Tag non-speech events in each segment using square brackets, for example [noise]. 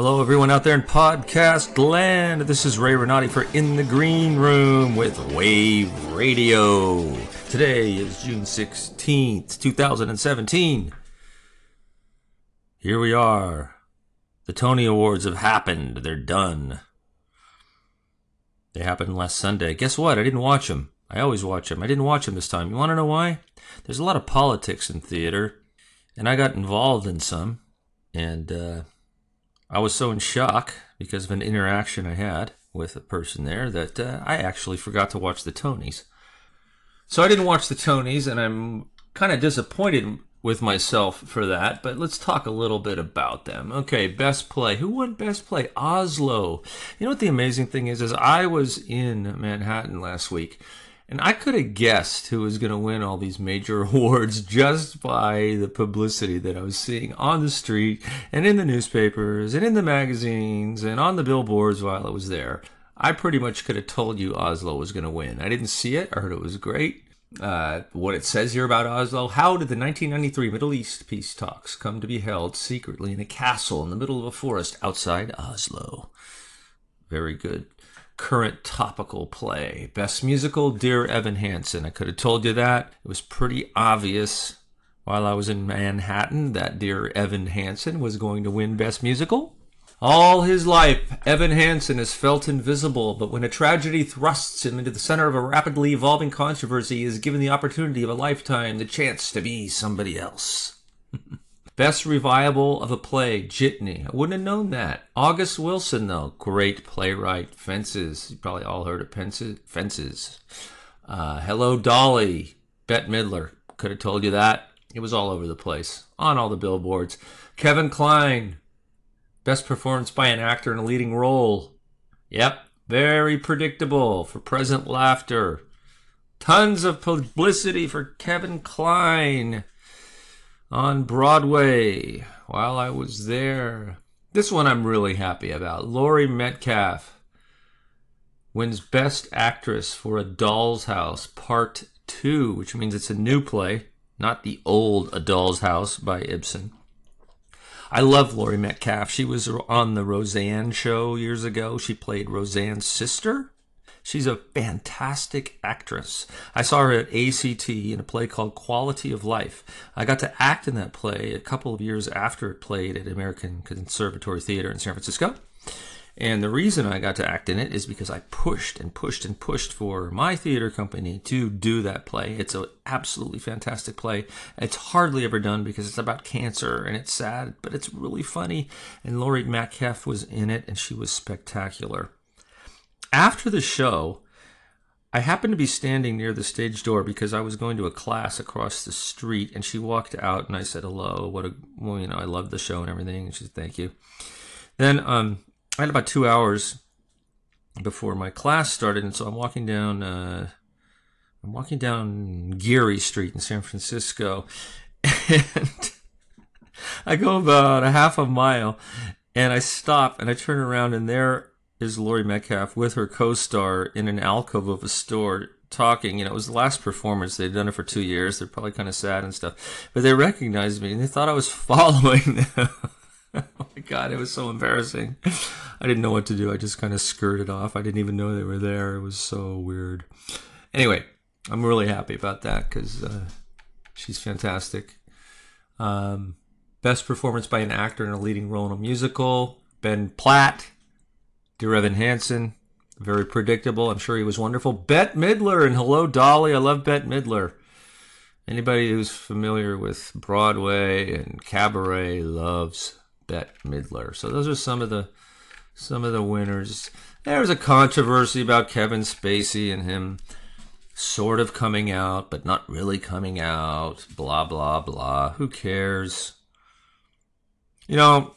Hello, everyone out there in podcast land. This is Ray Renati for In the Green Room with Wave Radio. Today is June 16th, 2017. Here we are. The Tony Awards have happened. They're done. They happened last Sunday. Guess what? I didn't watch them. I always watch them. I didn't watch them this time. You want to know why? There's a lot of politics in theater, and I got involved in some. And, uh, I was so in shock because of an interaction I had with a person there that uh, I actually forgot to watch the Tonys. So I didn't watch the Tonys, and I'm kind of disappointed with myself for that. But let's talk a little bit about them. Okay, best play. Who won best play? Oslo. You know what the amazing thing is? Is I was in Manhattan last week and I could have guessed who was going to win all these major [laughs] awards just by the publicity that I was seeing on the street and in the newspapers and in the magazines and on the billboards while I was there. I pretty much could have told you Oslo was going to win. I didn't see it. I heard it was great. Uh, what it says here about Oslo. How did the 1993 Middle East peace talks come to be held secretly in a castle in the middle of a forest outside Oslo? Very good current topical play. Best musical, Dear Evan Hansen. I could have told you that. It was pretty obvious while I was in Manhattan that Dear Evan Hansen was going to win Best Musical. All his life, Evan Hansen has felt invisible, but when a tragedy thrusts him into the center of a rapidly evolving controversy, he is given the opportunity of a lifetime, the chance to be somebody else. Best revival of a play, Jitney. I wouldn't have known that. August Wilson, though, great playwright. Fences. You probably all heard of Fences. Fences. Uh, Hello, Dolly. Bette Midler. Could have told you that. It was all over the place, on all the billboards. Kevin Kline. Best performance by an actor in a leading role. Yep, very predictable for present laughter. Tons of publicity for Kevin Kline on Broadway while I was there. This one I'm really happy about. Laurie Metcalf wins Best Actress for A Doll's House Part 2, which means it's a new play, not the old A Doll's House by Ibsen. I love Laurie Metcalf. She was on the Roseanne show years ago. She played Roseanne's sister. She's a fantastic actress. I saw her at ACT in a play called Quality of Life. I got to act in that play a couple of years after it played at American Conservatory Theater in San Francisco. And the reason I got to act in it is because I pushed and pushed and pushed for my theater company to do that play. It's an absolutely fantastic play. It's hardly ever done because it's about cancer and it's sad, but it's really funny. And Laurie Metcalf was in it and she was spectacular after the show, I happened to be standing near the stage door because I was going to a class across the street, and she walked out, and I said hello. What a well, you know, I love the show and everything. And she said thank you. Then um, I had about two hours before my class started, and so I'm walking down. Uh, I'm walking down Geary Street in San Francisco, and [laughs] I go about a half a mile, and I stop and I turn around, and there is Laurie Metcalf with her co-star in an alcove of a store talking. You know, it was the last performance. They'd done it for two years. They're probably kind of sad and stuff. But they recognized me and they thought I was [laughs] following them. oh my God, it was so embarrassing. I didn't know what to do. I just kind of skirted off. I didn't even know they were there. It was so weird. Anyway, I'm really happy about that because uh, she's fantastic. Um, best performance by an actor in a leading role in a musical. Ben Platt Dear Evan Hansen, very predictable. I'm sure he was wonderful. Bette Midler and Hello Dolly. I love Bette Midler. Anybody who's familiar with Broadway and cabaret loves Bette Midler. So those are some of the some of the winners. There was a controversy about Kevin Spacey and him sort of coming out, but not really coming out. Blah blah blah. Who cares? You know,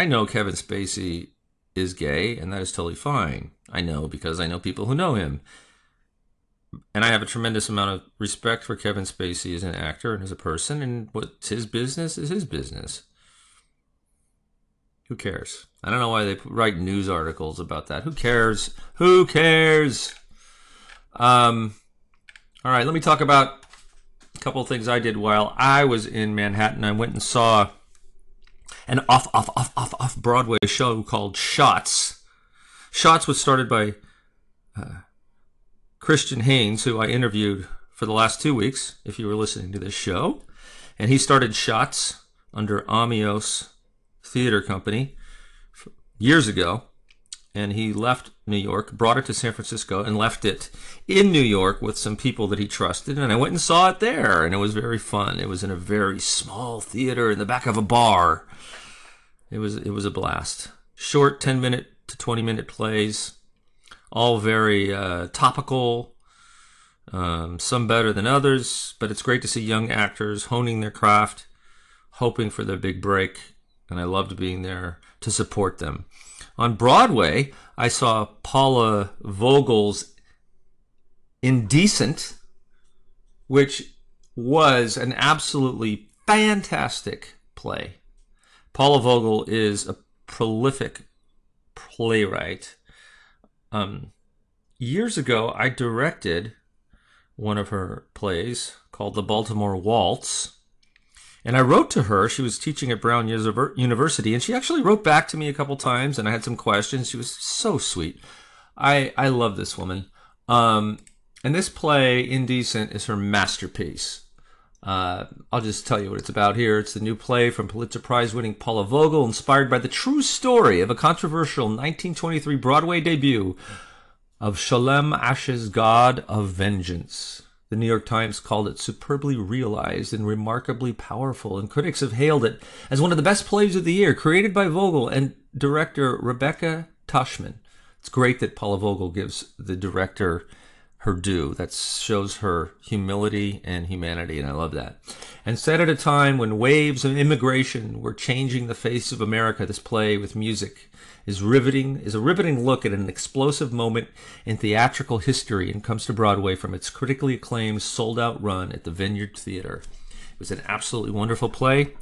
I know Kevin Spacey is gay, and that is totally fine. I know because I know people who know him. And I have a tremendous amount of respect for Kevin Spacey as an actor and as a person, and what's his business is his business. Who cares? I don't know why they write news articles about that. Who cares? Who cares? Um, all right, let me talk about a couple of things I did while I was in Manhattan. I went and saw an off, off, off, off, off Broadway show called Shots. Shots was started by uh, Christian Haynes, who I interviewed for the last two weeks, if you were listening to this show. And he started Shots under Amios Theater Company years ago. And he left New York, brought it to San Francisco, and left it in New York with some people that he trusted. And I went and saw it there, and it was very fun. It was in a very small theater in the back of a bar. It was it was a blast. Short, ten minute to twenty minute plays, all very uh, topical. Um, some better than others, but it's great to see young actors honing their craft, hoping for their big break. And I loved being there to support them. On Broadway, I saw Paula Vogel's Indecent, which was an absolutely fantastic play. Paula Vogel is a prolific playwright. Um, years ago, I directed one of her plays called The Baltimore Waltz and I wrote to her. She was teaching at Brown University, and she actually wrote back to me a couple times, and I had some questions. She was so sweet. I I love this woman. Um, and this play, Indecent, is her masterpiece. Uh, I'll just tell you what it's about here. It's the new play from Pulitzer Prize winning Paula Vogel, inspired by the true story of a controversial 1923 Broadway debut of Sholem Asch's God of Vengeance. The New York Times called it superbly realized and remarkably powerful, and critics have hailed it as one of the best plays of the year, created by Vogel and director Rebecca Taichman. It's great that Paula Vogel gives the director her due. That shows her humility and humanity, and I love that. And set at a time when waves of immigration were changing the face of America, this play with music is riveting is a riveting look at an explosive moment in theatrical history and comes to Broadway from its critically acclaimed sold out run at the Vineyard Theater. It was an absolutely wonderful play.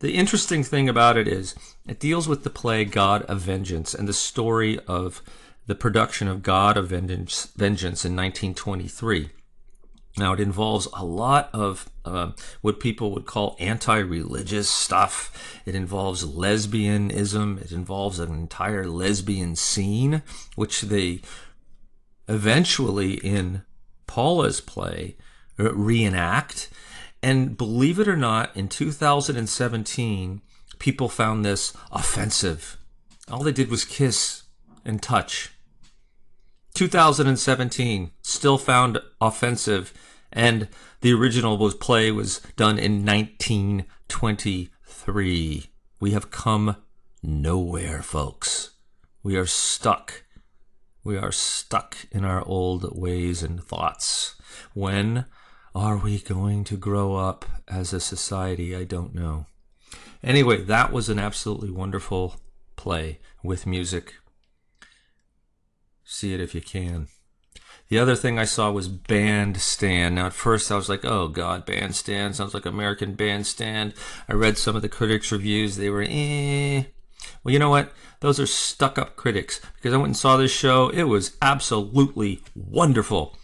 The interesting thing about it is it deals with the play God of Vengeance and the story of the production of God of Vengeance, Vengeance in 1923. Now, it involves a lot of uh, what people would call anti religious stuff. It involves lesbianism. It involves an entire lesbian scene, which they eventually, in Paula's play, reenact. And believe it or not, in 2017, people found this offensive. All they did was kiss and touch. 2017 still found offensive and the original was play was done in 1923. We have come nowhere, folks. We are stuck. We are stuck in our old ways and thoughts. When are we going to grow up as a society? I don't know. Anyway, that was an absolutely wonderful play with music. See it if you can. The other thing I saw was Bandstand. Now, at first I was like, oh god, Bandstand sounds like American Bandstand. I read some of the critics' reviews. They were, eh. Well, you know what? Those are stuck up critics because I went and saw this show. It was absolutely wonderful.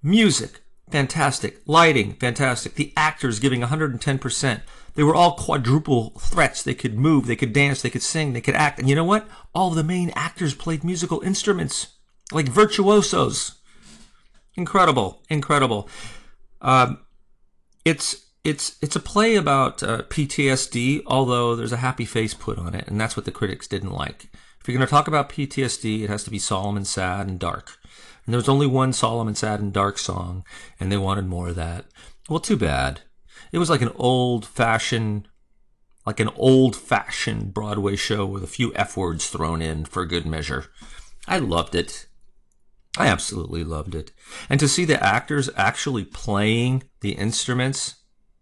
Music, fantastic. Lighting, fantastic. The actors giving 110%. They were all quadruple threats. They could move, they could dance, they could sing, they could act. And you know what? All the main actors played musical instruments like virtuosos incredible, incredible. Um, it's it's it's a play about uh, PTSD, although there's a happy face put on it, and that's what the critics didn't like. If you're going to talk about PTSD, it has to be solemn and sad and dark. And there was only one solemn and sad and dark song, and they wanted more of that. Well, too bad. It was like an old fashioned, like an old fashioned Broadway show with a few F words thrown in for good measure. I loved it. I absolutely loved it. And to see the actors actually playing the instruments,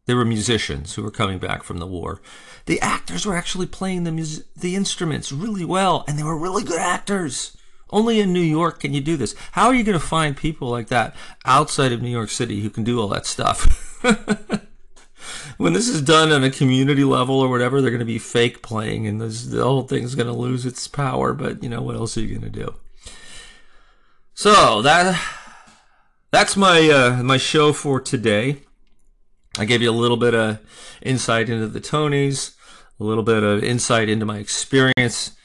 they were musicians who were coming back from the war. The actors were actually playing the mus- the instruments really well, and they were really good actors. Only in New York can you do this. How are you going to find people like that outside of New York City who can do all that stuff? [laughs] when this is done on a community level or whatever, they're going to be fake playing, and this, the whole thing's going to lose its power. But you know what else are you going to do? So that that's my uh, my show for today. I gave you a little bit of insight into the Tonys, a little bit of insight into my experience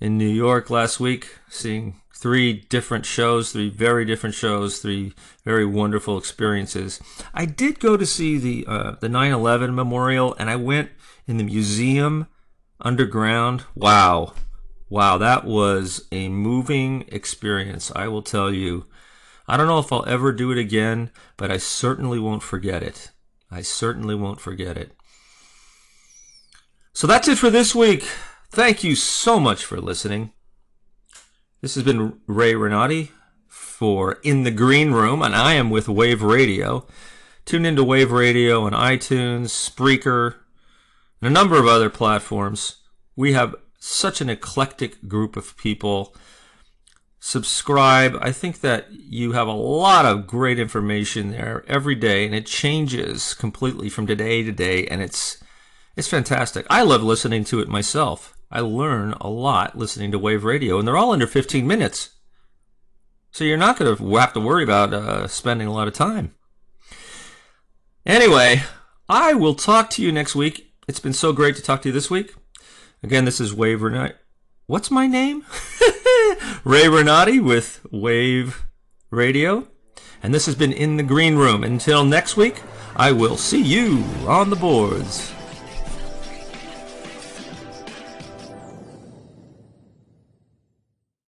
in New York last week, seeing three different shows, three very different shows, three very wonderful experiences. I did go to see the uh, the 9/11 memorial, and I went in the museum underground. Wow, wow, that was a moving experience. I will tell you. I don't know if I'll ever do it again, but I certainly won't forget it. I certainly won't forget it. So that's it for this week. Thank you so much for listening. This has been Ray Renati for In the Green Room, and I am with Wave Radio. Tune into Wave Radio on iTunes, Spreaker, and a number of other platforms. We have such an eclectic group of people. Subscribe. I think that you have a lot of great information there every day, and it changes completely from day to day, and it's it's fantastic. I love listening to it myself. I learn a lot listening to Wave Radio, and they're all under 15 minutes. So you're not going to have to worry about uh, spending a lot of time. Anyway, I will talk to you next week. It's been so great to talk to you this week. Again, this is Wave Renati. What's my name? [laughs] Ray Renati with Wave Radio. And this has been In the Green Room. Until next week, I will see you on the boards.